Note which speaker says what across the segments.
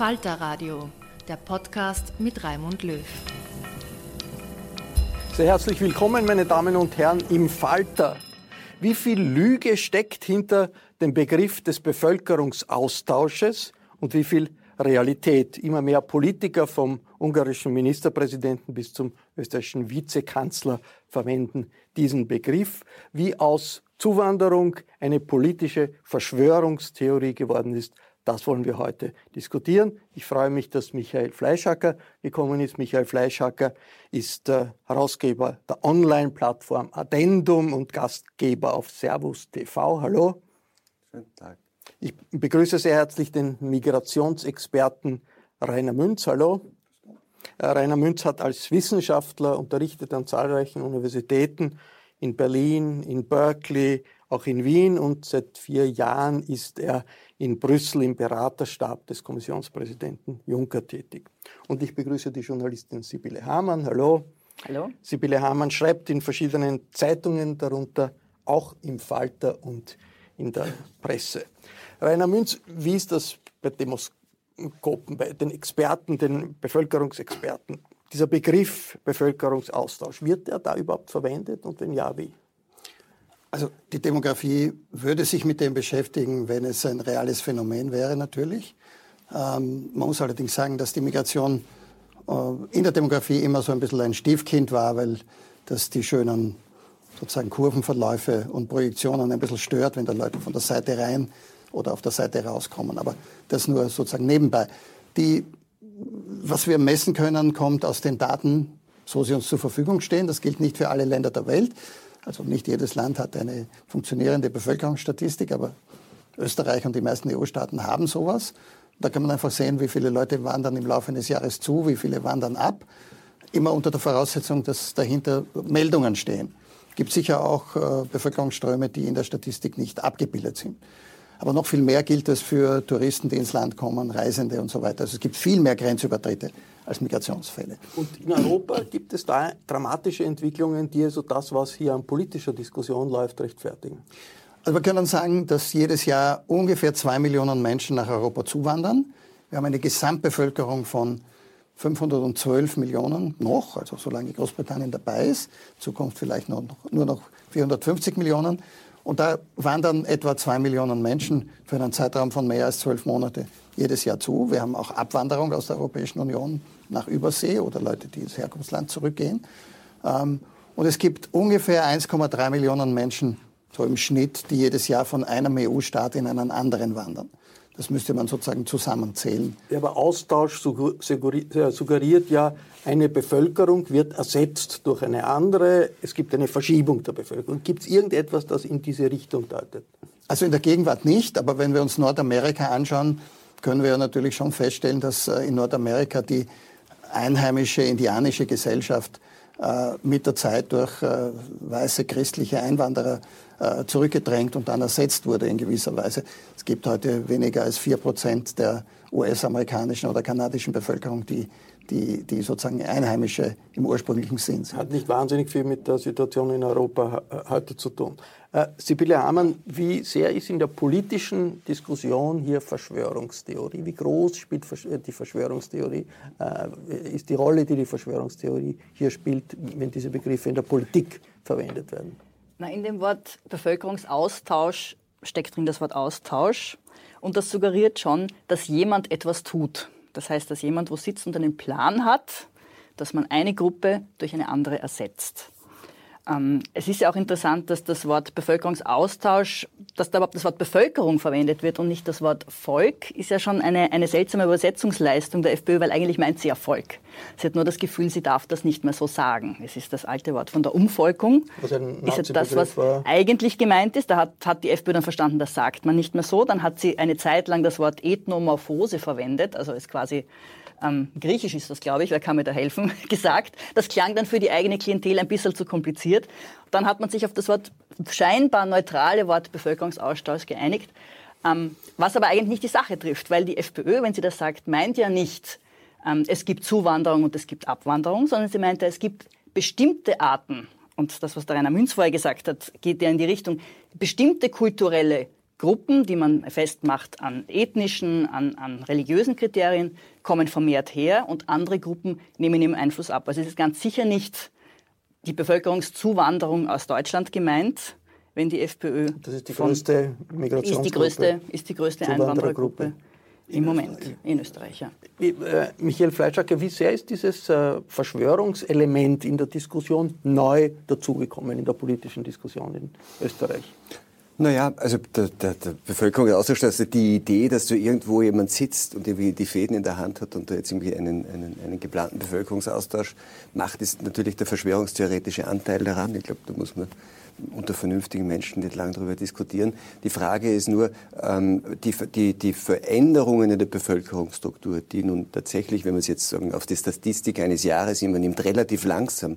Speaker 1: Falter Radio, der Podcast mit Raimund Löw.
Speaker 2: Sehr herzlich willkommen, meine Damen und Herren, im Falter. Wie viel Lüge steckt hinter dem Begriff des Bevölkerungsaustausches und wie viel Realität? Immer mehr Politiker vom ungarischen Ministerpräsidenten bis zum österreichischen Vizekanzler verwenden diesen Begriff, wie aus Zuwanderung eine politische Verschwörungstheorie geworden ist, das wollen wir heute diskutieren. Ich freue mich, dass Michael Fleischhacker gekommen ist. Michael Fleischhacker ist äh, Herausgeber der Online-Plattform Addendum und Gastgeber auf Servus TV. Hallo.
Speaker 3: Schönen Tag.
Speaker 2: Ich begrüße sehr herzlich den Migrationsexperten Rainer Münz. Hallo. Äh, Rainer Münz hat als Wissenschaftler unterrichtet an zahlreichen Universitäten in Berlin, in Berkeley, auch in Wien und seit vier Jahren ist er in Brüssel im Beraterstab des Kommissionspräsidenten Juncker tätig. Und ich begrüße die Journalistin Sibylle Hamann. Hallo.
Speaker 4: Hallo.
Speaker 2: Sibylle Hamann schreibt in verschiedenen Zeitungen, darunter auch im Falter und in der Presse. Rainer Münz, wie ist das bei Demoskopen, bei den Experten, den Bevölkerungsexperten? Dieser Begriff Bevölkerungsaustausch, wird er da überhaupt verwendet und wenn ja, wie?
Speaker 3: Also die Demografie würde sich mit dem beschäftigen, wenn es ein reales Phänomen wäre natürlich. Ähm, man muss allerdings sagen, dass die Migration äh, in der Demografie immer so ein bisschen ein Stiefkind war, weil das die schönen sozusagen Kurvenverläufe und Projektionen ein bisschen stört, wenn da Leute von der Seite rein oder auf der Seite rauskommen. Aber das nur sozusagen nebenbei. Die, was wir messen können, kommt aus den Daten, so sie uns zur Verfügung stehen. Das gilt nicht für alle Länder der Welt. Also nicht jedes Land hat eine funktionierende Bevölkerungsstatistik, aber Österreich und die meisten EU-Staaten haben sowas. Da kann man einfach sehen, wie viele Leute wandern im Laufe eines Jahres zu, wie viele wandern ab. Immer unter der Voraussetzung, dass dahinter Meldungen stehen. Es gibt sicher auch äh, Bevölkerungsströme, die in der Statistik nicht abgebildet sind. Aber noch viel mehr gilt es für Touristen, die ins Land kommen, Reisende und so weiter. Also es gibt viel mehr Grenzübertritte als Migrationsfälle.
Speaker 2: Und in Europa gibt es da dramatische Entwicklungen, die also das, was hier an politischer Diskussion läuft, rechtfertigen?
Speaker 3: Also wir können sagen, dass jedes Jahr ungefähr zwei Millionen Menschen nach Europa zuwandern. Wir haben eine Gesamtbevölkerung von 512 Millionen noch, also solange Großbritannien dabei ist, Zukunft vielleicht noch, nur noch 450 Millionen. Und da wandern etwa zwei Millionen Menschen für einen Zeitraum von mehr als zwölf Monate jedes Jahr zu. Wir haben auch Abwanderung aus der Europäischen Union nach Übersee oder Leute, die ins Herkunftsland zurückgehen. Ähm, und es gibt ungefähr 1,3 Millionen Menschen, so im Schnitt, die jedes Jahr von einem EU-Staat in einen anderen wandern. Das müsste man sozusagen zusammenzählen.
Speaker 2: Ja, aber Austausch äh, suggeriert ja, eine Bevölkerung wird ersetzt durch eine andere. Es gibt eine Verschiebung der Bevölkerung. Gibt es irgendetwas, das in diese Richtung deutet?
Speaker 3: Also in der Gegenwart nicht, aber wenn wir uns Nordamerika anschauen, können wir natürlich schon feststellen, dass äh, in Nordamerika die einheimische, indianische Gesellschaft äh, mit der Zeit durch weiße christliche Einwanderer äh, zurückgedrängt und dann ersetzt wurde in gewisser Weise. Es gibt heute weniger als vier Prozent der US-amerikanischen oder kanadischen Bevölkerung, die die, die sozusagen Einheimische im ursprünglichen Sinn sind.
Speaker 2: Hat nicht wahnsinnig viel mit der Situation in Europa heute zu tun. Äh, Sibylle Hamann, wie sehr ist in der politischen Diskussion hier Verschwörungstheorie? Wie groß spielt äh, die Verschwörungstheorie? Äh, ist die Rolle, die die Verschwörungstheorie hier spielt, wenn diese Begriffe in der Politik verwendet werden?
Speaker 4: Na, in dem Wort Bevölkerungsaustausch steckt drin das Wort Austausch. Und das suggeriert schon, dass jemand etwas tut. Das heißt, dass jemand wo sitzt und einen Plan hat, dass man eine Gruppe durch eine andere ersetzt. Ähm, es ist ja auch interessant, dass das Wort Bevölkerungsaustausch, dass da überhaupt das Wort Bevölkerung verwendet wird und nicht das Wort Volk, ist ja schon eine, eine seltsame Übersetzungsleistung der FPÖ, weil eigentlich meint sie ja Volk. Sie hat nur das Gefühl, sie darf das nicht mehr so sagen. Es ist das alte Wort von der Umvolkung. Was ein ist ja das, was war. eigentlich gemeint ist. Da hat, hat die FPÖ dann verstanden, das sagt man nicht mehr so. Dann hat sie eine Zeit lang das Wort Ethnomorphose verwendet, also ist quasi ähm, Griechisch ist das, glaube ich, wer kann mir da helfen, gesagt. Das klang dann für die eigene Klientel ein bisschen zu kompliziert. Dann hat man sich auf das Wort scheinbar neutrale Wort Bevölkerungsaustausch geeinigt, ähm, was aber eigentlich nicht die Sache trifft, weil die FPÖ, wenn sie das sagt, meint ja nicht, ähm, es gibt Zuwanderung und es gibt Abwanderung, sondern sie meint, es gibt bestimmte Arten, und das, was der Rainer Münz vorher gesagt hat, geht ja in die Richtung, bestimmte kulturelle Gruppen, die man festmacht an ethnischen, an, an religiösen Kriterien, kommen vermehrt her und andere Gruppen nehmen ihm Einfluss ab. Also es ist ganz sicher nicht die Bevölkerungszuwanderung aus Deutschland gemeint, wenn die FPÖ.
Speaker 2: Das ist die größte Migrationsgruppe.
Speaker 4: Ist die größte, ist die größte Einwanderergruppe im Moment in Österreich. Ja.
Speaker 2: Äh, Michael Fleischacker, wie sehr ist dieses äh, Verschwörungselement in der Diskussion neu dazugekommen, in der politischen Diskussion in Österreich?
Speaker 5: Naja, also der, der, der Bevölkerung auszustellen, also die Idee, dass du irgendwo jemand sitzt und irgendwie die Fäden in der Hand hat und da jetzt irgendwie einen, einen, einen geplanten Bevölkerungsaustausch macht, ist natürlich der verschwörungstheoretische Anteil daran. Ich glaube, da muss man unter vernünftigen Menschen nicht lange darüber diskutieren. Die Frage ist nur, ähm, die, die, die Veränderungen in der Bevölkerungsstruktur, die nun tatsächlich, wenn man es jetzt sagen, auf die Statistik eines Jahres immer nimmt, relativ langsam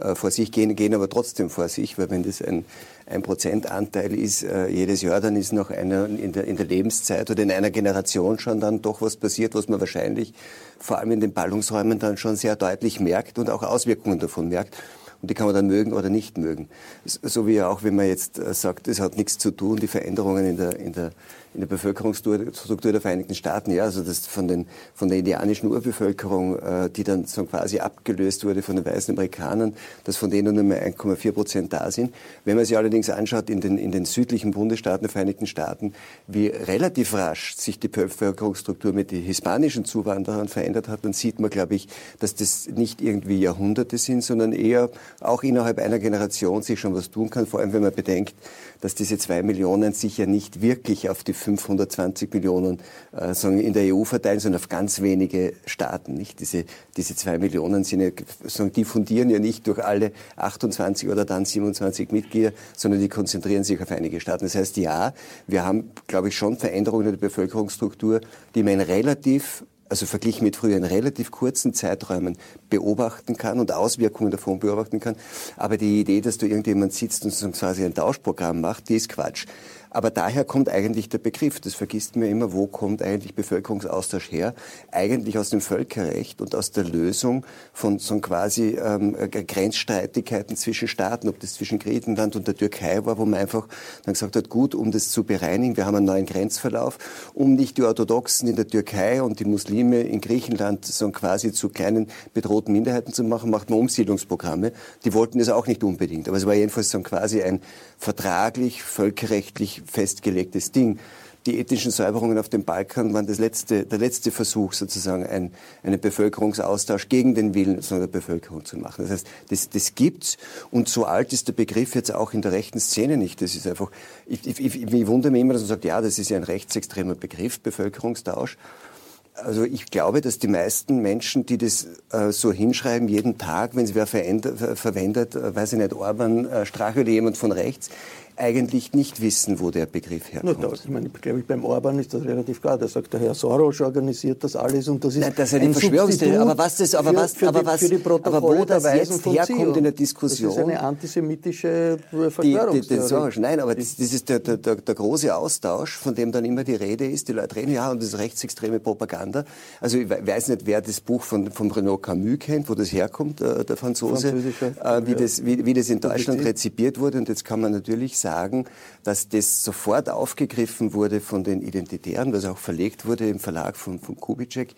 Speaker 5: äh, vor sich gehen, gehen aber trotzdem vor sich, weil wenn das ein, ein Prozentanteil ist äh, jedes Jahr, dann ist noch einer in der, in der Lebenszeit oder in einer Generation schon dann doch was passiert, was man wahrscheinlich vor allem in den Ballungsräumen dann schon sehr deutlich merkt und auch Auswirkungen davon merkt. Und die kann man dann mögen oder nicht mögen. So wie auch, wenn man jetzt äh, sagt, es hat nichts zu tun, die Veränderungen in der, in der in der Bevölkerungsstruktur der Vereinigten Staaten, ja, also das von, den, von der indianischen Urbevölkerung, äh, die dann so quasi abgelöst wurde von den weißen Amerikanern, dass von denen nur mehr 1,4 Prozent da sind. Wenn man sich allerdings anschaut in den, in den südlichen Bundesstaaten der Vereinigten Staaten, wie relativ rasch sich die Bevölkerungsstruktur mit den hispanischen Zuwanderern verändert hat, dann sieht man, glaube ich, dass das nicht irgendwie Jahrhunderte sind, sondern eher auch innerhalb einer Generation sich schon was tun kann, vor allem wenn man bedenkt, dass diese zwei Millionen sich ja nicht wirklich auf die 520 Millionen äh, in der EU verteilen, sondern auf ganz wenige Staaten. Nicht? Diese, diese zwei Millionen sind ja, sagen, die ja nicht durch alle 28 oder dann 27 Mitglieder, sondern die konzentrieren sich auf einige Staaten. Das heißt, ja, wir haben, glaube ich, schon Veränderungen in der Bevölkerungsstruktur, die man relativ also verglichen mit früher in relativ kurzen Zeiträumen beobachten kann und Auswirkungen davon beobachten kann. Aber die Idee, dass du irgendjemand sitzt und quasi ein Tauschprogramm macht, die ist Quatsch. Aber daher kommt eigentlich der Begriff, das vergisst man immer, wo kommt eigentlich Bevölkerungsaustausch her? Eigentlich aus dem Völkerrecht und aus der Lösung von so quasi ähm, Grenzstreitigkeiten zwischen Staaten, ob das zwischen Griechenland und der Türkei war, wo man einfach dann gesagt hat, gut, um das zu bereinigen, wir haben einen neuen Grenzverlauf, um nicht die Orthodoxen in der Türkei und die Muslime in Griechenland so quasi zu kleinen bedrohten Minderheiten zu machen, macht man Umsiedlungsprogramme. Die wollten das auch nicht unbedingt, aber es war jedenfalls so quasi ein vertraglich, völkerrechtlich festgelegtes Ding. Die ethnischen Säuberungen auf dem Balkan waren das letzte, der letzte Versuch, sozusagen ein, einen Bevölkerungsaustausch gegen den Willen der Bevölkerung zu machen. Das heißt, das, das gibt's und so alt ist der Begriff jetzt auch in der rechten Szene nicht. Das ist einfach, ich, ich, ich, ich wundere mich immer, dass man sagt, ja, das ist ja ein rechtsextremer Begriff, Bevölkerungstausch. Also ich glaube, dass die meisten Menschen, die das äh, so hinschreiben, jeden Tag, wenn sie wer verwendet, äh, weiß ich nicht, Orban, äh, Strache oder jemand von rechts, eigentlich nicht wissen, wo der Begriff herkommt.
Speaker 2: Na, da, ich meine, glaube ich, beim Orban ist das relativ klar. Da sagt der Herr Soros organisiert das alles und das ist
Speaker 5: Nein, das ist eine Verschwörungstheorie. Aber was das, aber was,
Speaker 2: für,
Speaker 5: aber
Speaker 2: die,
Speaker 5: was,
Speaker 2: für die
Speaker 5: aber wo das jetzt herkommt in der Diskussion.
Speaker 2: Das ist eine antisemitische Verschwörungstheorie.
Speaker 5: Die, die, Soros, nein, aber das, das ist der, der, der, der, große Austausch, von dem dann immer die Rede ist. Die Leute reden, ja, und das ist rechtsextreme Propaganda. Also ich weiß nicht, wer das Buch von, von Renaud Camus kennt, wo das herkommt, äh, der Franzose, äh, wie, das, wie, wie das in Deutschland rezipiert wurde. Und jetzt kann man natürlich sagen, dass das sofort aufgegriffen wurde von den Identitären, was auch verlegt wurde im Verlag von, von Kubitschek.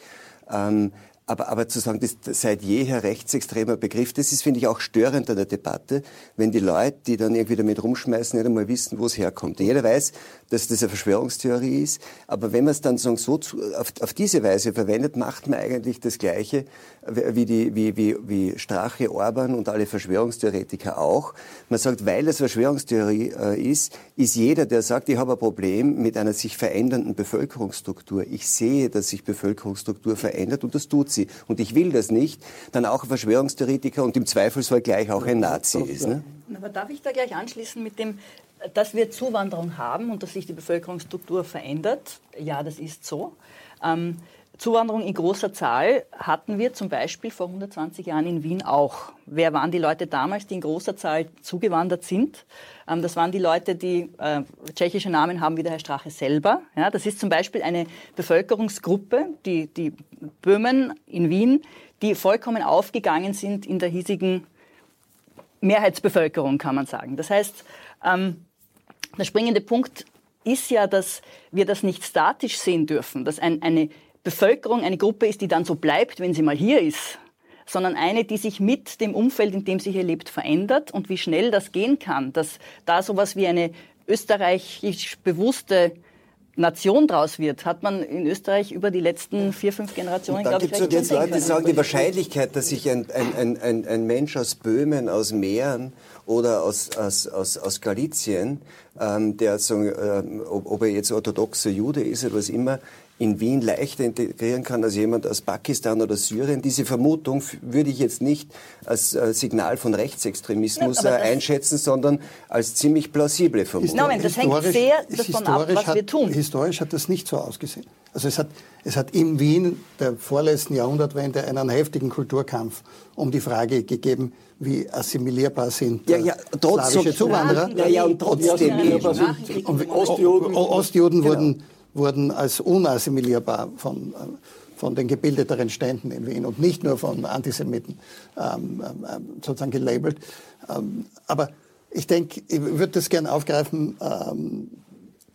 Speaker 5: Ähm, aber, aber zu sagen, das seit jeher rechtsextremer Begriff, das ist, finde ich, auch störend an der Debatte, wenn die Leute, die dann irgendwie damit rumschmeißen, nicht einmal wissen, wo es herkommt. Jeder weiß, dass das eine Verschwörungstheorie ist, aber wenn man es dann so zu, auf, auf, diese Weise verwendet, macht man eigentlich das Gleiche wie, die, wie, wie, wie Strache, Orban und alle Verschwörungstheoretiker auch. Man sagt, weil es Verschwörungstheorie äh, ist, ist jeder, der sagt, ich habe ein Problem mit einer sich verändernden Bevölkerungsstruktur. Ich sehe, dass sich Bevölkerungsstruktur verändert und das tut sie. Und ich will das nicht, dann auch ein Verschwörungstheoretiker und im Zweifelsfall gleich auch ein Nazi ist. Ne?
Speaker 4: Aber darf ich da gleich anschließen mit dem, dass wir Zuwanderung haben und dass sich die Bevölkerungsstruktur verändert? Ja, das ist so. Ähm, Zuwanderung in großer Zahl hatten wir zum Beispiel vor 120 Jahren in Wien auch. Wer waren die Leute damals, die in großer Zahl zugewandert sind? Ähm, das waren die Leute, die äh, tschechische Namen haben, wie der Herr Strache selber. Das ist zum Beispiel eine Bevölkerungsgruppe, die, die Böhmen in Wien, die vollkommen aufgegangen sind in der hiesigen Mehrheitsbevölkerung, kann man sagen. Das heißt, ähm, der springende Punkt ist ja, dass wir das nicht statisch sehen dürfen, dass ein, eine Bevölkerung eine Gruppe ist, die dann so bleibt, wenn sie mal hier ist, sondern eine, die sich mit dem Umfeld, in dem sie hier lebt, verändert. Und wie schnell das gehen kann, dass da sowas wie eine österreichisch bewusste Nation draus wird, hat man in Österreich über die letzten vier, fünf Generationen, glaube ich,
Speaker 5: recht jetzt Leute, die sagen, die Wahrscheinlichkeit, dass sich ein, ein, ein, ein, Mensch aus Böhmen, aus Mähren oder aus, aus, aus, aus Galizien, ähm, der sagen, äh, ob, ob er jetzt orthodoxer Jude ist oder was immer, in Wien leichter integrieren kann als jemand aus Pakistan oder Syrien. Diese Vermutung würde ich jetzt nicht als äh, Signal von Rechtsextremismus ja, einschätzen, sondern als ziemlich plausible Vermutung.
Speaker 4: Moment, das hängt sehr davon ab, was
Speaker 3: hat,
Speaker 4: wir tun.
Speaker 3: Historisch hat das nicht so ausgesehen. Also es hat, es hat in Wien der vorletzten Jahrhundertwende einen heftigen Kulturkampf um die Frage gegeben, wie assimilierbar sind
Speaker 5: ja, ja, trotz
Speaker 3: slawische Zuwanderer.
Speaker 5: Ja, ja, und trotzdem.
Speaker 3: Ostjuden, Ostjuden genau. wurden wurden als unassimilierbar von, von den gebildeteren Ständen in Wien und nicht nur von Antisemiten ähm, ähm, sozusagen gelabelt. Ähm, aber ich denke, ich würde das gerne aufgreifen. Ähm,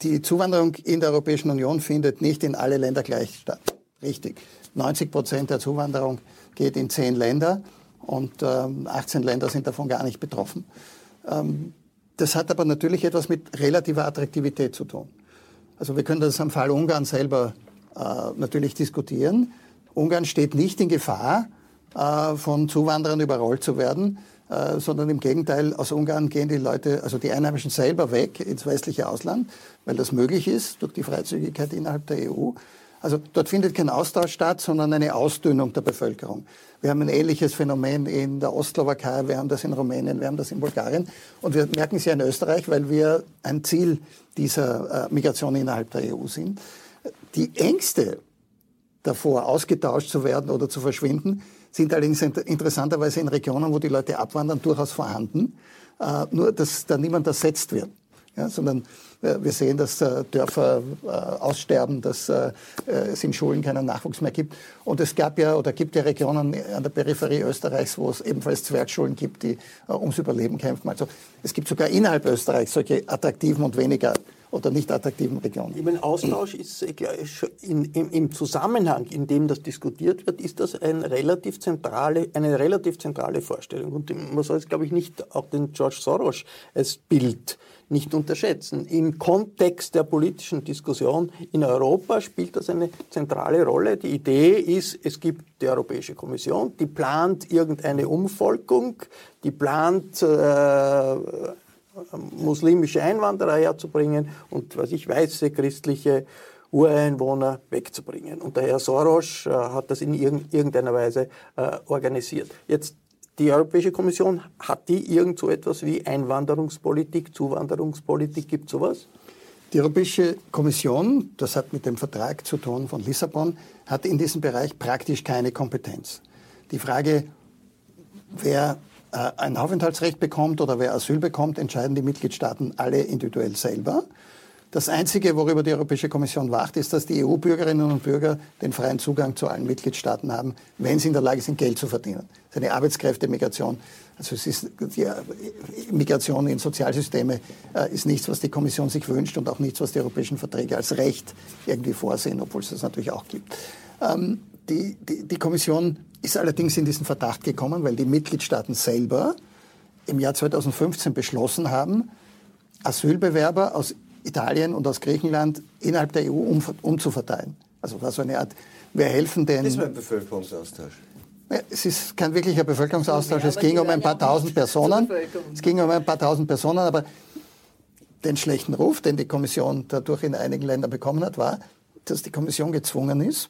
Speaker 3: die Zuwanderung in der Europäischen Union findet nicht in alle Länder gleich statt. Richtig. 90 Prozent der Zuwanderung geht in zehn Länder und 18 ähm, Länder sind davon gar nicht betroffen. Ähm, das hat aber natürlich etwas mit relativer Attraktivität zu tun. Also wir können das am Fall Ungarn selber äh, natürlich diskutieren. Ungarn steht nicht in Gefahr, äh, von Zuwanderern überrollt zu werden, äh, sondern im Gegenteil, aus Ungarn gehen die Leute, also die Einheimischen selber weg ins westliche Ausland, weil das möglich ist durch die Freizügigkeit innerhalb der EU. Also dort findet kein Austausch statt, sondern eine Ausdünnung der Bevölkerung. Wir haben ein ähnliches Phänomen in der Ostslowakei, wir haben das in Rumänien, wir haben das in Bulgarien. Und wir merken es ja in Österreich, weil wir ein Ziel dieser äh, Migration innerhalb der EU sind. Die Ängste davor, ausgetauscht zu werden oder zu verschwinden, sind allerdings interessanterweise in Regionen, wo die Leute abwandern, durchaus vorhanden. Äh, nur, dass da niemand ersetzt wird. Ja, sondern wir sehen, dass äh, Dörfer äh, aussterben, dass äh, es in Schulen keinen Nachwuchs mehr gibt. Und es gab ja oder gibt ja Regionen an der Peripherie Österreichs, wo es ebenfalls Zwergschulen gibt, die ums Überleben kämpfen. Also es gibt sogar innerhalb Österreichs solche attraktiven und weniger oder nicht attraktiven Regionen.
Speaker 2: Meine, Austausch ist in, im, im, Zusammenhang, in dem das diskutiert wird, ist das ein relativ zentrale, eine relativ zentrale Vorstellung. Und man soll es, glaube ich, nicht auch den George Soros als Bild nicht unterschätzen. Im Kontext der politischen Diskussion in Europa spielt das eine zentrale Rolle. Die Idee ist, es gibt die Europäische Kommission, die plant irgendeine Umvolkung, die plant äh, muslimische Einwanderer herzubringen und was ich weiße christliche Ureinwohner wegzubringen. Und der Herr Soros äh, hat das in irgendeiner Weise äh, organisiert. Jetzt die Europäische Kommission, hat die irgend so etwas wie Einwanderungspolitik, Zuwanderungspolitik, gibt sowas?
Speaker 3: Die Europäische Kommission, das hat mit dem Vertrag zu tun von Lissabon, hat in diesem Bereich praktisch keine Kompetenz. Die Frage, wer ein Aufenthaltsrecht bekommt oder wer Asyl bekommt, entscheiden die Mitgliedstaaten alle individuell selber. Das Einzige, worüber die Europäische Kommission wacht, ist, dass die EU-Bürgerinnen und Bürger den freien Zugang zu allen Mitgliedstaaten haben, wenn sie in der Lage sind, Geld zu verdienen. Das eine Arbeitskräftemigration. Also es ist, die äh, Migration in Sozialsysteme äh, ist nichts, was die Kommission sich wünscht und auch nichts, was die europäischen Verträge als Recht irgendwie vorsehen, obwohl es das natürlich auch gibt. Ähm, die, die, die Kommission ist allerdings in diesen Verdacht gekommen, weil die Mitgliedstaaten selber im Jahr 2015 beschlossen haben, Asylbewerber aus Italien und aus Griechenland innerhalb der EU um, umzuverteilen. Also war so eine Art, wir helfen den...
Speaker 5: Das war ein Bevölkerungsaustausch.
Speaker 3: Ja, es ist kein wirklicher Bevölkerungsaustausch. Es ging um ein paar tausend Personen. Es ging um ein paar tausend Personen, aber den schlechten Ruf, den die Kommission dadurch in einigen Ländern bekommen hat, war, dass die Kommission gezwungen ist,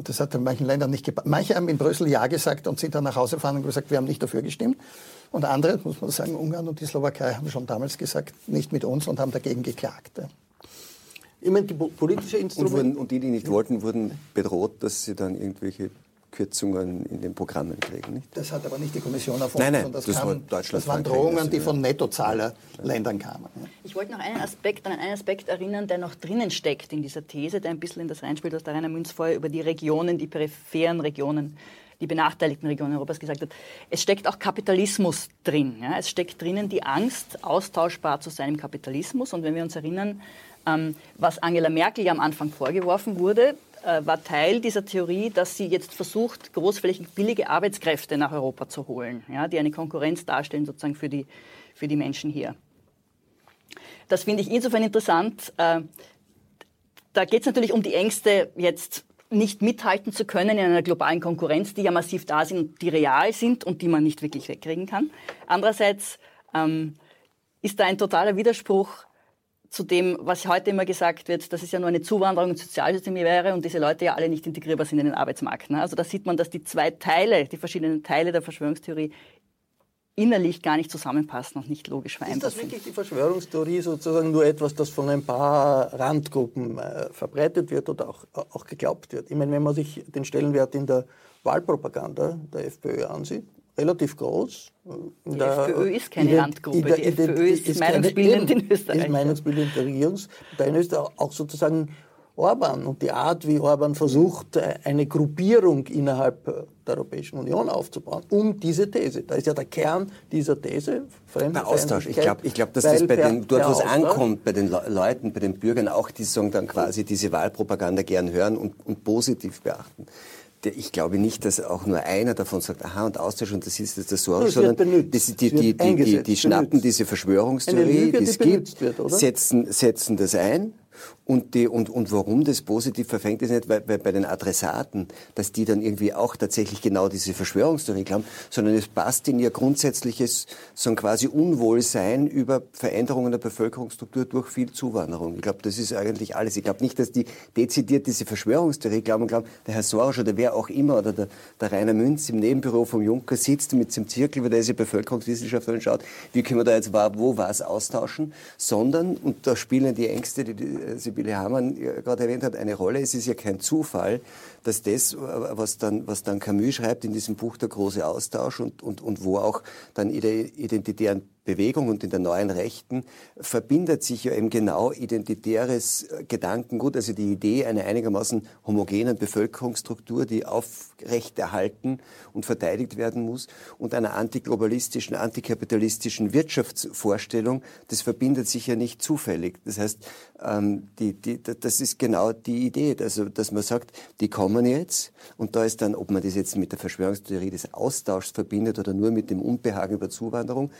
Speaker 3: Und das hat in manchen Ländern nicht gepasst. Manche haben in Brüssel Ja gesagt und sind dann nach Hause gefahren und gesagt, wir haben nicht dafür gestimmt. Und andere, muss man sagen, Ungarn und die Slowakei haben schon damals gesagt, nicht mit uns und haben dagegen geklagt.
Speaker 2: Ich meine, die politische Instrumente...
Speaker 5: Und, wurden, und die, die nicht wollten, wurden bedroht, dass sie dann irgendwelche Kürzungen in den Programmen kriegen. Nicht?
Speaker 3: Das hat aber nicht die Kommission erfunden.
Speaker 5: Nein, nein,
Speaker 3: das,
Speaker 5: das
Speaker 3: kam,
Speaker 5: war Deutschland,
Speaker 3: das waren Drohungen, die von Nettozahlerländern kamen.
Speaker 4: Ich wollte noch einen Aspekt, an einen Aspekt erinnern, der noch drinnen steckt in dieser These, der ein bisschen in das reinspielt, was der Rainer Münz vorher über die Regionen, die peripheren Regionen, die benachteiligten Regionen Europas gesagt hat. Es steckt auch Kapitalismus drin. Ja? Es steckt drinnen die Angst, austauschbar zu sein im Kapitalismus. Und wenn wir uns erinnern, ähm, was Angela Merkel ja am Anfang vorgeworfen wurde, war Teil dieser Theorie, dass sie jetzt versucht, großflächig billige Arbeitskräfte nach Europa zu holen, ja, die eine Konkurrenz darstellen sozusagen für die, für die Menschen hier. Das finde ich insofern interessant. Äh, da geht es natürlich um die Ängste, jetzt nicht mithalten zu können in einer globalen Konkurrenz, die ja massiv da sind, die real sind und die man nicht wirklich wegkriegen kann. Andererseits ähm, ist da ein totaler Widerspruch zu dem, was heute immer gesagt wird, dass es ja nur eine Zuwanderung ins Sozialsystem wäre und diese Leute ja alle nicht integrierbar sind in den Arbeitsmarkt. Ne? Also da sieht man, dass die zwei Teile, die verschiedenen Teile der Verschwörungstheorie innerlich gar nicht zusammenpassen und nicht logisch
Speaker 2: Ist
Speaker 4: vereinbar
Speaker 2: das
Speaker 4: sind.
Speaker 2: wirklich die Verschwörungstheorie sozusagen nur etwas, das von ein paar Randgruppen äh, verbreitet wird oder auch, auch geglaubt wird? Ich meine, wenn man sich den Stellenwert in der Wahlpropaganda der FPÖ ansieht, relativ groß.
Speaker 4: Die
Speaker 2: der-
Speaker 4: FPÖ ist keine
Speaker 2: der-
Speaker 4: Die FPÖ ist meinungsbildend in Österreich.
Speaker 2: Ist meinungsbildend der Regierungspartei in Österreich. Auch sozusagen Orban und die Art, wie Orban versucht, äh, eine Gruppierung innerhalb der Europäischen Union aufzubauen, um diese These. Da ist ja der Kern dieser These.
Speaker 5: Der Austausch. Ich glaube, ich glaub, dass das bei den, dort,
Speaker 2: per
Speaker 5: wo es
Speaker 2: Austausch-
Speaker 5: ankommt, bei den Le Leuten, bei den Bürgern, auch die sagen dann quasi diese Wahlpropaganda gern hören und, und positiv beachten. Ich glaube nicht, dass auch nur einer davon sagt, aha, und Austausch, und das ist jetzt das Sorge, sondern das, die, die, die, die, schnappen
Speaker 2: benutzt.
Speaker 5: diese Verschwörungstheorie,
Speaker 2: Lüge,
Speaker 5: die es gibt,
Speaker 2: wird,
Speaker 5: setzen, setzen das ein. Und, die, und, und warum das positiv verfängt, ist nicht, weil, weil bei den Adressaten, dass die dann irgendwie auch tatsächlich genau diese Verschwörungstheorie glauben, sondern es passt in ihr grundsätzliches, so ein quasi Unwohlsein über Veränderungen der Bevölkerungsstruktur durch viel Zuwanderung. Ich glaube, das ist eigentlich alles. Ich glaube nicht, dass die dezidiert diese Verschwörungstheorie glauben glauben, der Herr Soros oder wer auch immer oder der, der Rainer Münz im Nebenbüro vom Juncker sitzt mit seinem Zirkel, über diese Bevölkerungswissenschaftler und schaut, wie können wir da jetzt wo was austauschen, sondern, und da spielen die Ängste, die, die Sibylle Hamann ja gerade erwähnt hat, eine Rolle. Es ist ja kein Zufall, dass das, äh, was dann, was dann Camus schreibt in diesem Buch Der große Austausch und, und, und wo auch dann ide- identitären Bewegung und in der neuen Rechten verbindet sich ja eben genau identitäres äh, Gedankengut, also die Idee einer einigermaßen homogenen Bevölkerungsstruktur, die aufrechterhalten und verteidigt werden muss, und einer antiglobalistischen, antikapitalistischen Wirtschaftsvorstellung. Das verbindet sich ja nicht zufällig. Das heißt, ähm, die, die, das ist genau die Idee, also, dass man sagt, die kommen jetzt und da ist dann, ob man das jetzt mit der Verschwörungstheorie des Austauschs verbindet oder nur mit dem Unbehagen über Zuwanderung,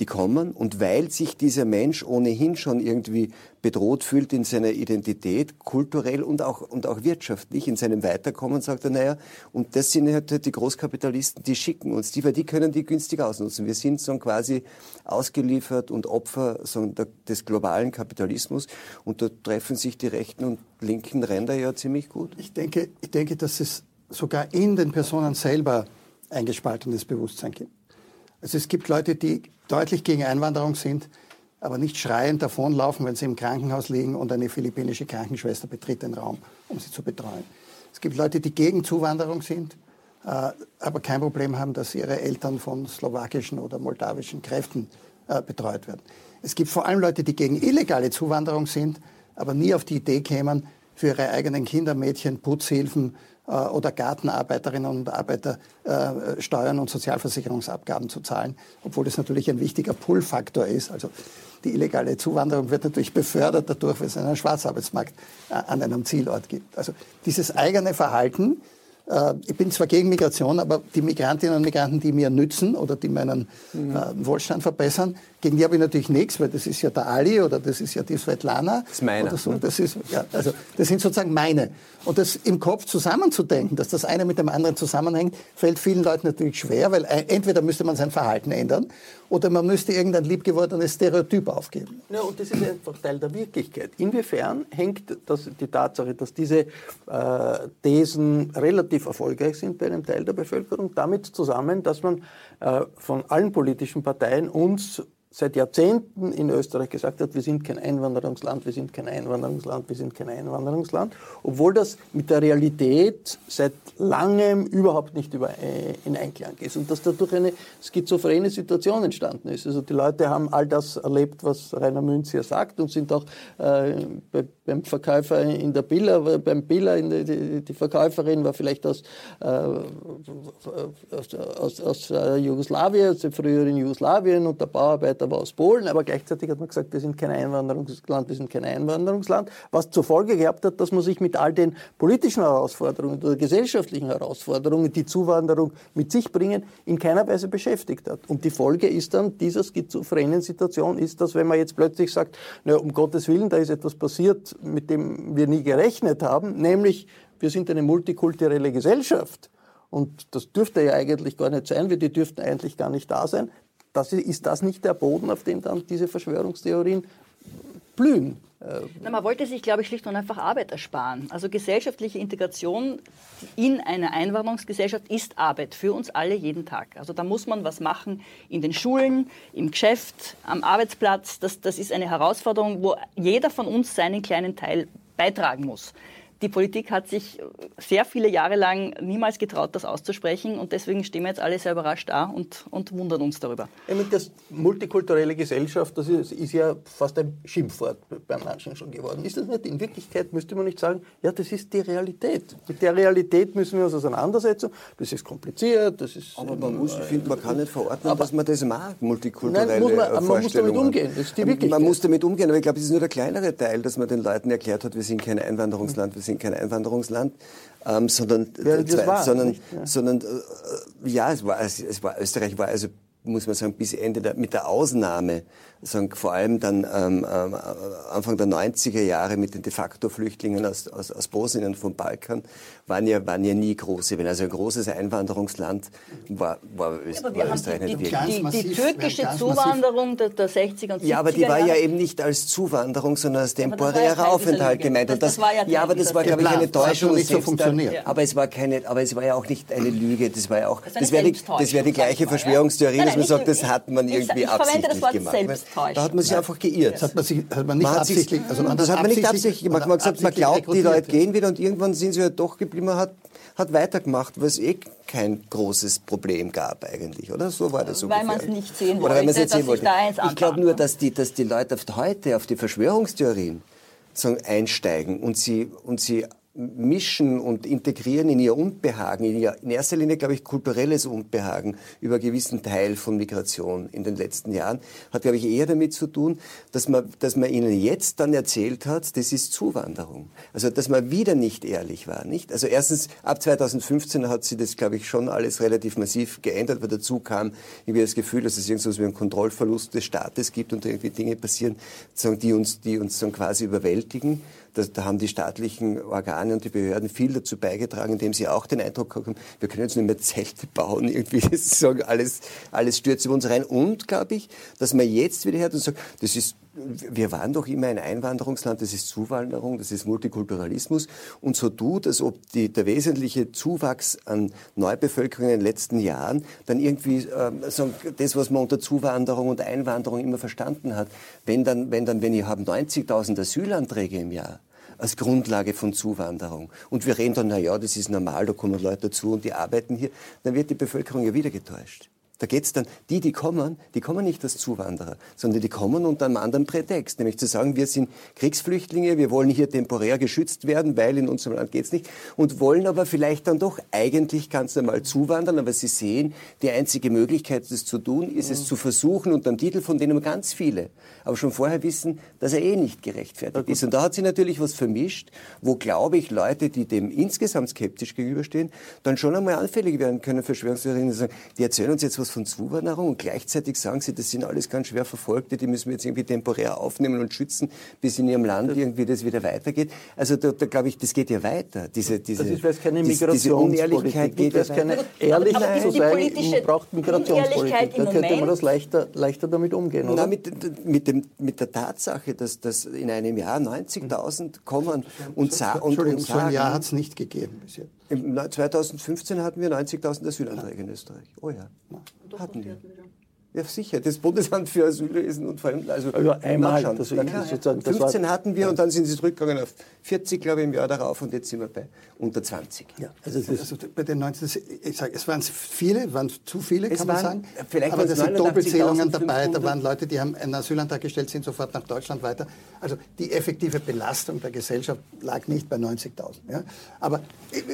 Speaker 5: die kommen und weil sich dieser Mensch ohnehin schon irgendwie bedroht fühlt in seiner Identität, kulturell und auch, und auch wirtschaftlich, in seinem Weiterkommen, sagt er, naja, und das sind halt die Großkapitalisten, die schicken uns die, weil die können die günstig ausnutzen. Wir sind so quasi ausgeliefert und Opfer so des globalen Kapitalismus und da treffen sich die rechten und linken Ränder ja ziemlich gut.
Speaker 3: Ich denke, ich denke, dass es sogar in den Personen selber ein gespaltenes Bewusstsein gibt. Also es gibt Leute, die deutlich gegen Einwanderung sind, aber nicht schreiend davonlaufen, wenn sie im Krankenhaus liegen und eine philippinische Krankenschwester betritt den Raum, um sie zu betreuen. Es gibt Leute, die gegen Zuwanderung sind, äh, aber kein Problem haben, dass ihre Eltern von slowakischen oder moldawischen Kräften äh, betreut werden. Es gibt vor allem Leute, die gegen illegale Zuwanderung sind, aber nie auf die Idee kämen, für ihre eigenen Kinder, Mädchen, Putzhilfen oder Gartenarbeiterinnen und Arbeiter äh, Steuern und Sozialversicherungsabgaben zu zahlen, obwohl das natürlich ein wichtiger Pull-Faktor ist. Also die illegale Zuwanderung wird natürlich befördert dadurch, wenn es einen Schwarzarbeitsmarkt äh, an einem Zielort gibt. Also dieses eigene Verhalten äh, ich bin zwar gegen Migration, aber die Migrantinnen und Migranten, die mir nützen oder die meinen mhm. äh, Wohlstand verbessern, gegen die habe ich natürlich nichts, weil das ist ja der Ali oder das ist ja die Svetlana.
Speaker 5: Das ist meiner. Oder
Speaker 3: so. das, ist, ja, also, das sind sozusagen meine. Und das im Kopf zusammenzudenken, dass das eine mit dem anderen zusammenhängt, fällt vielen Leuten natürlich schwer, weil entweder müsste man sein Verhalten ändern oder man müsste irgendein liebgewordenes Stereotyp aufgeben.
Speaker 2: Ja, und das ist einfach Teil der Wirklichkeit. Inwiefern hängt das, die Tatsache, dass diese äh, Thesen relativ erfolgreich sind bei einem Teil der Bevölkerung, damit zusammen, dass man äh, von allen politischen Parteien uns seit Jahrzehnten in Österreich gesagt hat, wir sind kein Einwanderungsland, wir sind kein Einwanderungsland, wir sind kein Einwanderungsland, obwohl das mit der Realität seit langem überhaupt nicht äh, in Einklang ist und dass dadurch eine schizophrene Situation entstanden ist. Also die Leute haben all das erlebt, was Rainer Münz hier sagt und sind auch äh, bei, beim Verkäufer in der Billa, beim Billa, in die, die, Verkäuferin war vielleicht aus, äh, aus, aus, aus äh, Jugoslawien, aus dem früheren Jugoslawien und der Bauarbeiter war aus Polen, aber gleichzeitig hat man gesagt, wir sind kein Einwanderungsland, wir sind kein Einwanderungsland, was zur Folge gehabt hat, dass man sich mit all den politischen Herausforderungen oder gesellschaftlichen Herausforderungen, die Zuwanderung mit sich bringen, in keiner Weise beschäftigt hat. Und die Folge ist dann dieser schizophrenen Situation, ist, dass wenn man jetzt plötzlich sagt, na, um Gottes Willen, da ist etwas passiert, mit dem wir nie gerechnet haben, nämlich wir sind eine multikulturelle Gesellschaft. Und das dürfte ja eigentlich gar nicht sein, wir die dürften eigentlich gar nicht da sein. Das ist, ist das nicht der Boden, auf dem dann diese Verschwörungstheorien blühen?
Speaker 4: Na, man wollte sich, glaube ich, schlicht und einfach Arbeit ersparen. Also gesellschaftliche Integration in einer Einwanderungsgesellschaft ist Arbeit für uns alle jeden Tag. Also da muss man was machen in den Schulen, im Geschäft, am Arbeitsplatz. Das, das ist eine Herausforderung, wo jeder von uns seinen kleinen Teil beitragen muss die Politik hat sich sehr viele Jahre lang niemals getraut, das auszusprechen. Und deswegen stehen wir jetzt alle sehr überrascht da und, und wundern uns darüber.
Speaker 2: Ja, mit das multikulturelle Gesellschaft, das ist, ist, ja fast ein Schimpfwort bei manchen schon geworden. Ist das nicht? In Wirklichkeit müsste man nicht sagen, ja, das ist die Realität. Mit der Realität müssen wir uns auseinandersetzen. Das ist kompliziert, das ist...
Speaker 5: Aber man muss, ich finde, man kann nicht verordnen, dass man das mag, multikulturelle Nein, muss
Speaker 2: man, man muss damit umgehen.
Speaker 5: Das ist die Wirklichkeit. Man muss damit umgehen, aber ich glaube, es ist nur der kleinere Teil, dass man den Leuten erklärt hat, wir sind kein Einwanderungsland, wir sind sind kein Einwanderungsland, ähm, sondern, ja, zwei, sondern, nicht, ja. sondern äh, ja, es war, es war, Österreich war also muss man sagen, bis Ende der, mit der Ausnahme sagen, vor allem dann ähm, ähm Anfang der 90er Jahre mit den de facto Flüchtlingen aus, aus, aus Bosnien und vom Balkan waren ja, waren ja nie große. Wenn also ein großes Einwanderungsland war, war, Öst, ja, war Österreich
Speaker 4: die, nicht wirklich. Die, die, türkische Zuwanderung der, der 60er und 70er
Speaker 5: Ja, aber die war ja eben nicht als Zuwanderung, sondern als temporärer ja Aufenthalt gemeint. Und das, das, war ja, ja aber das war, glaube ich, eine Täuschung.
Speaker 3: Nicht so funktioniert.
Speaker 5: Da, aber es war keine, aber es war ja auch nicht eine Lüge. Das war ja auch, das, wäre die, das wäre die gleiche Verschwörungstheorie, dass man sagt, das hat man irgendwie absichtlich gemacht. Da hat man sich einfach geirrt.
Speaker 3: Das hat man, sich, hat man nicht man absichtlich,
Speaker 5: also man das hat man nicht absichtlich gemacht. Man hat gesagt, man glaubt, die Leute gehen wieder und irgendwann sind sie halt doch geblieben. Man hat, hat weitergemacht, was eh kein großes Problem gab eigentlich, oder? So war das
Speaker 4: Weil man es nicht sehen
Speaker 5: oder
Speaker 4: wollte,
Speaker 5: weil
Speaker 4: dass
Speaker 5: sehen
Speaker 4: sich
Speaker 5: wollte.
Speaker 4: da eins
Speaker 5: Ich glaube nur,
Speaker 4: ne?
Speaker 5: dass die, dass die Leute auf heute auf die Verschwörungstheorien sagen, einsteigen und sie, und sie mischen und integrieren in ihr Unbehagen, in, ihr, in erster Linie, glaube ich, kulturelles Unbehagen über einen gewissen Teil von Migration in den letzten Jahren, hat, glaube ich, eher damit zu tun, dass man, dass man ihnen jetzt dann erzählt hat, das ist Zuwanderung. Also, dass man wieder nicht ehrlich war, nicht? Also, erstens, ab 2015 hat sich das, glaube ich, schon alles relativ massiv geändert, weil dazu kam irgendwie das Gefühl, dass es irgendwas wie einen Kontrollverlust des Staates gibt und irgendwie Dinge passieren, die uns, die uns dann quasi überwältigen. Da, da haben die staatlichen Organe und die Behörden viel dazu beigetragen, indem sie auch den Eindruck haben, wir können jetzt nicht mehr Zelte bauen, irgendwie das sagen, alles, alles stürzt über uns rein. Und, glaube ich, dass man jetzt wieder hört und sagt, das ist, wir waren doch immer ein Einwanderungsland, das ist Zuwanderung, das ist Multikulturalismus und so tut, als ob die, der wesentliche Zuwachs an Neubevölkerung in den letzten Jahren dann irgendwie ähm, sagen, das, was man unter Zuwanderung und Einwanderung immer verstanden hat, wenn dann, wenn dann, wenn ihr habt 90.000 Asylanträge im Jahr, als Grundlage von Zuwanderung. Und wir reden dann, na ja, das ist normal, da kommen Leute dazu und die arbeiten hier. Dann wird die Bevölkerung ja wieder getäuscht. Da geht's dann, die, die kommen, die kommen nicht als Zuwanderer, sondern die kommen unter einem anderen Prätext, nämlich zu sagen, wir sind Kriegsflüchtlinge, wir wollen hier temporär geschützt werden, weil in unserem Land geht's nicht, und wollen aber vielleicht dann doch eigentlich ganz normal zuwandern, aber sie sehen, die einzige Möglichkeit, das zu tun, ist es zu versuchen, unter dem Titel, von denen ganz viele, aber schon vorher wissen, dass er eh nicht gerechtfertigt ist. Und da hat sich natürlich was vermischt, wo, glaube ich, Leute, die dem insgesamt skeptisch gegenüberstehen, dann schon einmal anfällig werden können, Verschwörungstheorien, die sagen, die erzählen uns jetzt was von Zuwanderung und gleichzeitig sagen sie, das sind alles ganz schwer Verfolgte, die müssen wir jetzt irgendwie temporär aufnehmen und schützen, bis in ihrem Land irgendwie das wieder weitergeht. Also da, da glaube ich, das geht ja weiter. Diese, diese,
Speaker 2: Das ist, weil es keine Migrationspolitik
Speaker 5: geht
Speaker 2: gibt, weil es keine
Speaker 4: Aber
Speaker 2: zu
Speaker 4: die
Speaker 2: sein, braucht Migrationspolitik.
Speaker 4: Unehrlichkeit
Speaker 2: Da könnte man das leichter, leichter damit umgehen, oder?
Speaker 5: Na, mit, mit, dem, mit der Tatsache, dass, dass in einem Jahr 90.000 kommen und, und,
Speaker 3: Entschuldigung,
Speaker 5: und
Speaker 3: so ein
Speaker 5: sagen,
Speaker 3: Jahr hat es nicht gegeben bis jetzt.
Speaker 5: Im 2015 hatten wir 90.000 Asylanträge in Österreich. Oh ja, hatten wir. Ja, sicher. Das Bundesamt für Asylwesen und vor allem, also
Speaker 2: Ja, einmal, also
Speaker 5: Na
Speaker 2: ich-
Speaker 5: klar,
Speaker 2: sozusagen, das
Speaker 5: 15
Speaker 2: war-
Speaker 5: hatten wir und dann sind sie zurückgegangen auf 40, glaube ich, im Jahr darauf und jetzt sind wir bei unter 20.
Speaker 2: ja, also
Speaker 3: Also bei den 19, ich sage, es waren viele, waren zu viele, kann man
Speaker 5: waren-
Speaker 3: sagen.
Speaker 5: vielleicht
Speaker 3: Aber
Speaker 5: waren
Speaker 3: da
Speaker 5: es
Speaker 3: sind Doppelzählungen dabei.
Speaker 5: 89.500.
Speaker 3: Da waren Leute, die haben einen Asylantrag gestellt, sind sofort nach Deutschland weiter. Also die effektive Belastung der Gesellschaft lag nicht bei 90.000. Ja? Aber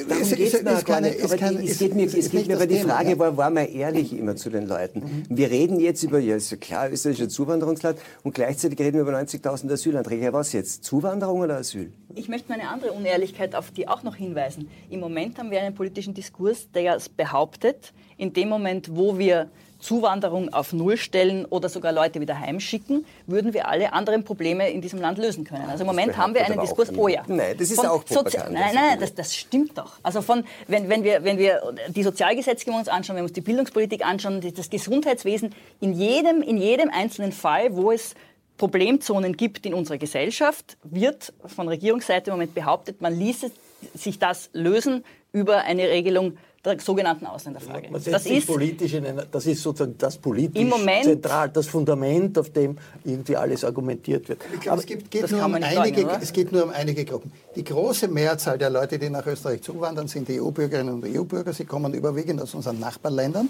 Speaker 5: Darum
Speaker 3: es,
Speaker 5: geht's
Speaker 3: ist, ist
Speaker 5: gar
Speaker 3: keine,
Speaker 5: nicht.
Speaker 3: ist
Speaker 5: Aber
Speaker 3: keine,
Speaker 5: die- es geht mir, es geht
Speaker 3: nicht
Speaker 5: mir
Speaker 3: das
Speaker 5: aber die
Speaker 3: Thema,
Speaker 5: Frage,
Speaker 3: ja.
Speaker 5: war, war man ehrlich immer zu den Leuten? Wir reden jetzt über, ja, ist ja klar, Österreich Zuwanderungsland und gleichzeitig reden wir über 90.000 Asylanträge. Was jetzt? Zuwanderung oder Asyl?
Speaker 4: Ich möchte meine andere Unehrlichkeit auf die auch noch hinweisen. Im Moment haben wir einen politischen Diskurs, der behauptet, in dem Moment, wo wir Zuwanderung auf Null stellen oder sogar Leute wieder heimschicken, würden wir alle anderen Probleme in diesem Land lösen können. Also im Moment haben wir einen Diskurs, oh ja.
Speaker 5: Nein, das ist
Speaker 4: Von
Speaker 5: auch
Speaker 4: Sozi-
Speaker 5: Propaganda.
Speaker 4: Nein, nein, das, das stimmt doch. Also von, wenn, wenn, wir, wenn wir die Sozialgesetzgebung uns anschauen, wenn wir uns die Bildungspolitik anschauen, das Gesundheitswesen, in jedem, in jedem einzelnen Fall, wo es Problemzonen gibt in unserer Gesellschaft, wird von Regierungsseite im Moment behauptet, man ließe sich das lösen über eine Regelung der sogenannten Ausländerfrage.
Speaker 2: Man setzt
Speaker 4: Das
Speaker 2: sich
Speaker 4: ist
Speaker 2: politisch in eine, das ist sozusagen das politisch
Speaker 4: Im Moment-
Speaker 2: zentral, das Fundament, auf dem irgendwie alles argumentiert wird.
Speaker 3: Ich glaube, es gibt, geht nur um einige,
Speaker 4: sagen,
Speaker 3: es geht nur um einige Gruppen. Die große Mehrzahl der Leute, die nach Österreich zuwandern, sind die EU-Bürgerinnen und EU-Bürger. Sie kommen überwiegend aus unseren Nachbarländern.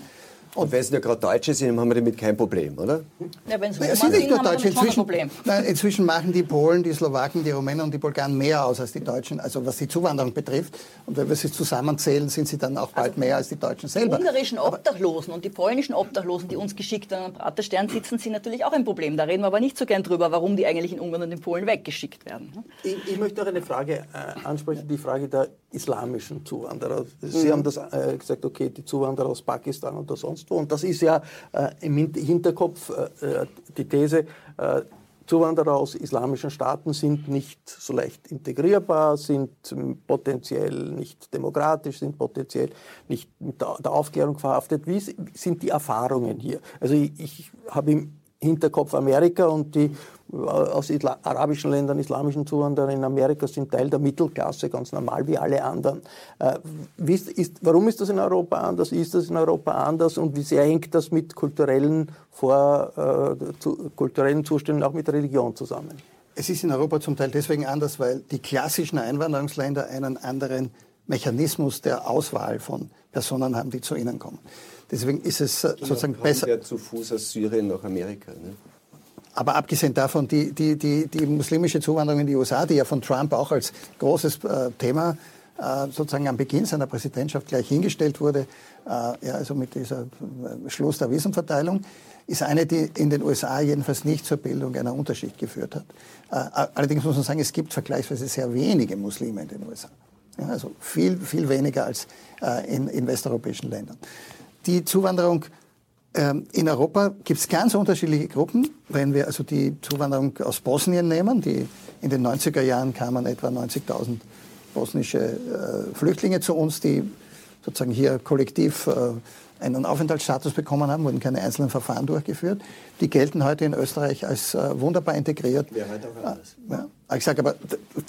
Speaker 5: Und weil es ja gerade Deutsche sind, haben wir damit kein Problem, oder?
Speaker 4: ja, wenn es
Speaker 3: es sind nicht
Speaker 4: sind,
Speaker 3: nur
Speaker 4: haben wir
Speaker 3: Deutsche. Inzwischen,
Speaker 4: Problem.
Speaker 3: nein, inzwischen machen die Polen, die Slowaken, die Rumänen und die Bulgaren mehr aus als die Deutschen, also was die Zuwanderung betrifft. Und wenn wir sie zusammenzählen, sind sie dann auch bald
Speaker 4: Also
Speaker 3: mehr als die Deutschen
Speaker 4: Die
Speaker 3: selber.
Speaker 4: ungarischen Obdachlosen und die polnischen Obdachlosen, die uns geschickt an einem Praterstern sitzen, sind natürlich auch ein Problem. Da reden wir aber nicht so gern drüber, warum die eigentlich in Ungarn und in Polen weggeschickt werden.
Speaker 2: Ich, ich möchte noch eine Frage äh, ansprechen, die Frage der islamischen Zuwanderer.
Speaker 5: Mhm.
Speaker 2: Sie haben das äh, gesagt, okay, die Zuwanderer aus Pakistan oder sonst wo. Und das ist ja äh, im Hin- Hinterkopf äh, äh, die These, äh, Zuwanderer aus islamischen Staaten sind nicht so leicht integrierbar, sind potenziell nicht demokratisch, sind potenziell nicht mit der, Aufklärung verhaftet. Wie sind die Erfahrungen hier? Also ich, ich habe im Hinterkopf Amerika und die äh, aus Isla arabischen Ländern, islamischen Zuwanderer in Amerika sind Teil der Mittelklasse, ganz normal wie alle anderen. Äh, ist, ist, warum ist das in Europa anders? Ist das in Europa anders? Und wie sehr hängt das mit kulturellen, Vor, äh, zu, kulturellen Zuständen, auch mit Religion zusammen?
Speaker 3: Es ist in Europa zum Teil deswegen anders, weil die klassischen Einwanderungsländer einen anderen Mechanismus der Auswahl von Personen haben, die zu ihnen kommen. Deswegen ist es sozusagen besser.
Speaker 5: Ja zu Fuß aus Syrien nach Amerika. Ne?
Speaker 3: Aber abgesehen davon, die, die, die, die muslimische Zuwanderung in die USA, die ja von Trump auch als großes äh, Thema äh, sozusagen am Beginn seiner Präsidentschaft gleich hingestellt wurde, äh, ja, also mit dieser äh, Schluss der Visumverteilung, ist eine, die in den USA jedenfalls nicht zur Bildung einer Unterschicht geführt hat. Äh, allerdings muss man sagen, es gibt vergleichsweise sehr wenige Muslime in den USA. Ja, also viel, viel weniger als äh, in, in westeuropäischen Ländern. Die Zuwanderung ähm, in Europa gibt es ganz unterschiedliche Gruppen. Wenn wir also die Zuwanderung aus Bosnien nehmen, die in den 90er Jahren kamen etwa 90.000 bosnische äh, Flüchtlinge zu uns, die sozusagen hier kollektiv äh, einen Aufenthaltsstatus bekommen haben, wurden keine einzelnen Verfahren durchgeführt. Die gelten heute in Österreich als äh, wunderbar integriert.
Speaker 5: Wäre heute auch anders.
Speaker 3: Ja, ich sage aber,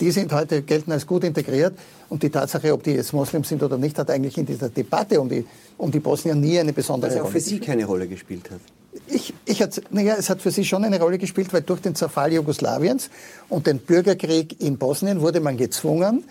Speaker 3: die sind heute, gelten als gut integriert und die Tatsache, ob die jetzt Muslims sind oder nicht, hat eigentlich in dieser Debatte um die, um die Bosnier nie eine besondere
Speaker 5: Rolle
Speaker 3: gespielt.
Speaker 5: auch für Sie keine Rolle gespielt hat.
Speaker 3: Ich, ich hat, naja, es hat für sie schon eine Rolle gespielt, weil durch den Zerfall Jugoslawiens und den Bürgerkrieg in Bosnien wurde man gezwungen,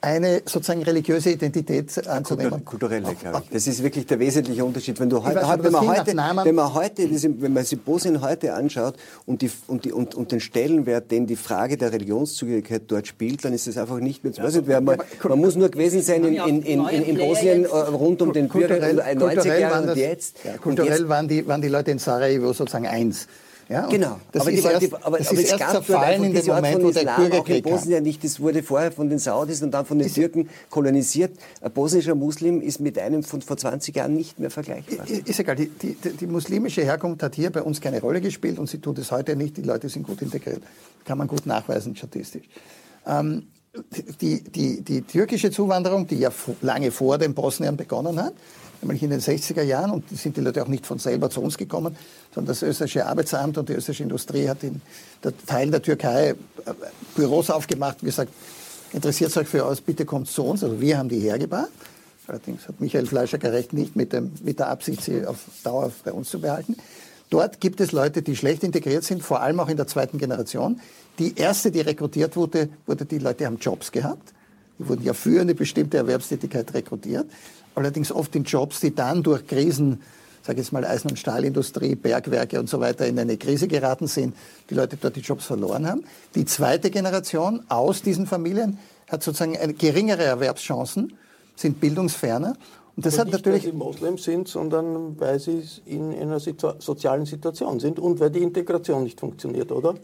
Speaker 3: eine sozusagen religiöse Identität anzunehmen.
Speaker 5: Kulturelle, glaube ich. Das ist wirklich der wesentliche Unterschied. Wenn, du
Speaker 3: weiß,
Speaker 5: heute, wenn, man heute, wenn man heute, wenn man sich Bosnien heute anschaut und, die, und, die, und, und den Stellenwert, den die Frage der Religionszugehörigkeit dort spielt, dann ist es einfach nicht mehr zu weiß nicht, man, man muss nur gewesen sein in, in, in, in, in Bosnien äh, rund um den Bürger in den 90er Jahren und jetzt.
Speaker 3: Ja, kulturell waren die, waren die Leute in Sarajevo sozusagen eins.
Speaker 5: Ja, genau.
Speaker 3: Das aber, ist erst,
Speaker 5: die, aber,
Speaker 3: das
Speaker 5: aber
Speaker 3: ist
Speaker 5: es
Speaker 3: erst zerfallen in dem Moment, wo der Bürgerkrieg
Speaker 5: in Bosnien nicht. Das wurde vorher von den Saudis und dann von den ist Türken kolonisiert. Ein bosnischer Muslim ist mit einem von vor 20 Jahren nicht mehr vergleichbar.
Speaker 3: Ist egal. Die, die, die muslimische Herkunft hat hier bei uns keine Rolle gespielt und sie tut es heute nicht. Die Leute sind gut integriert. Kann man gut nachweisen statistisch. Ähm, die, die, die türkische Zuwanderung, die ja lange vor den Bosnien begonnen hat, nämlich in den 60er Jahren, und sind die Leute auch nicht von selber zu uns gekommen, sondern das österreichische Arbeitsamt und die österreichische Industrie hat in der Teil der Türkei äh, Büros aufgemacht und gesagt, interessiert euch für uns, bitte kommt zu uns. Also wir haben die hergebracht. Allerdings hat Michael Fleischer recht nicht mit, dem, mit der Absicht, sie auf Dauer bei uns zu behalten. Dort gibt es Leute, die schlecht integriert sind, vor allem auch in der zweiten Generation. Die erste, die rekrutiert wurde, wurde die Leute haben Jobs gehabt. Die wurden ja für eine bestimmte Erwerbstätigkeit rekrutiert allerdings oft in Jobs, die dann durch Krisen, sage ich jetzt mal Eisen- und Stahlindustrie, Bergwerke und so weiter in eine Krise geraten sind, die Leute dort die Jobs verloren haben. Die zweite Generation aus diesen Familien hat sozusagen geringere Erwerbschancen, sind bildungsferner
Speaker 2: und das Aber hat nicht, natürlich weil sie Moslems sind, sondern weil sie in einer sozialen Situation sind und weil die Integration nicht funktioniert, oder?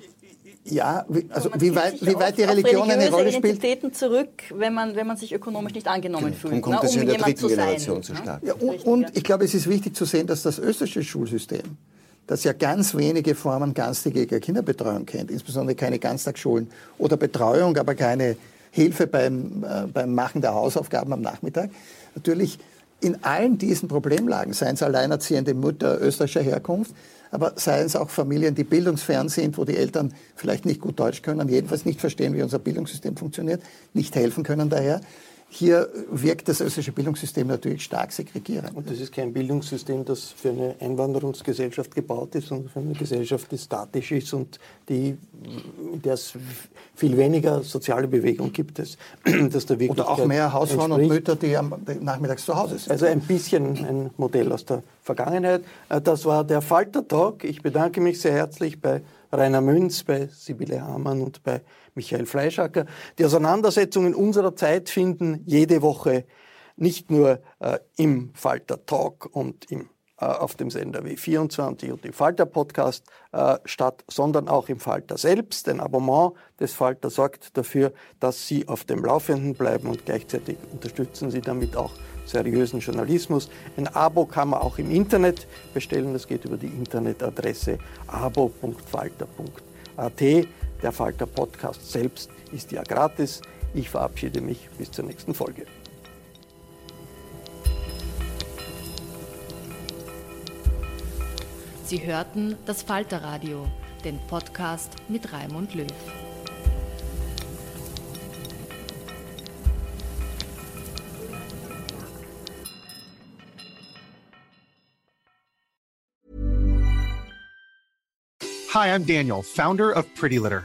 Speaker 3: Ja, wie, also wie weit, wie weit die Religion eine Rolle spielt.
Speaker 4: Identitäten zurück, wenn man, wenn man sich ökonomisch nicht angenommen genau. fühlt.
Speaker 5: Dann kommt
Speaker 4: ne,
Speaker 5: das um in der dritten Generation zu stark.
Speaker 3: Ja, und, und ich glaube, es ist wichtig zu sehen, dass das österreichische Schulsystem, das ja ganz wenige Formen ganztägiger Kinderbetreuung kennt, insbesondere keine Ganztagsschulen oder Betreuung, aber keine Hilfe beim, äh, beim Machen der Hausaufgaben am Nachmittag, natürlich in allen diesen Problemlagen, seien es alleinerziehende Mutter österreichischer Herkunft, aber seien es auch Familien, die bildungsfern sind, wo die Eltern vielleicht nicht gut Deutsch können, jedenfalls nicht verstehen, wie unser Bildungssystem funktioniert, nicht helfen können daher. Hier wirkt das österreichische Bildungssystem natürlich stark segregierend.
Speaker 2: Und das ist kein Bildungssystem, das für eine Einwanderungsgesellschaft gebaut ist, sondern für eine Gesellschaft, die statisch ist und die, in der es viel weniger soziale Bewegung gibt. Es,
Speaker 3: dass der Oder auch mehr Hausfrauen und Mütter, die am nachmittags zu Hause sind.
Speaker 2: Also ein bisschen ein Modell aus der Vergangenheit. Äh, das war der Falter Talk. Ich bedanke mich sehr herzlich bei Rainer Münz, bei Sibylle Hamann und bei Michael Fleischacker. Die Auseinandersetzungen unserer Zeit finden jede Woche nicht nur äh, im Falter Talk und im, auf dem Sender W24 und im Falter Podcast äh, statt, sondern auch im Falter selbst. Ein Abonnement des Falter sorgt dafür, dass Sie auf dem Laufenden bleiben und gleichzeitig unterstützen Sie damit auch seriösen Journalismus. Ein Abo kann man auch im Internet bestellen. Das geht über die Internetadresse abo.falter.at. Der Falter Podcast selbst ist ja gratis. Ich verabschiede mich bis zur nächsten Folge.
Speaker 1: Sie hörten das Falterradio, den Podcast mit Raimund Löw.
Speaker 6: Hi, I'm Daniel, Founder of Pretty Litter.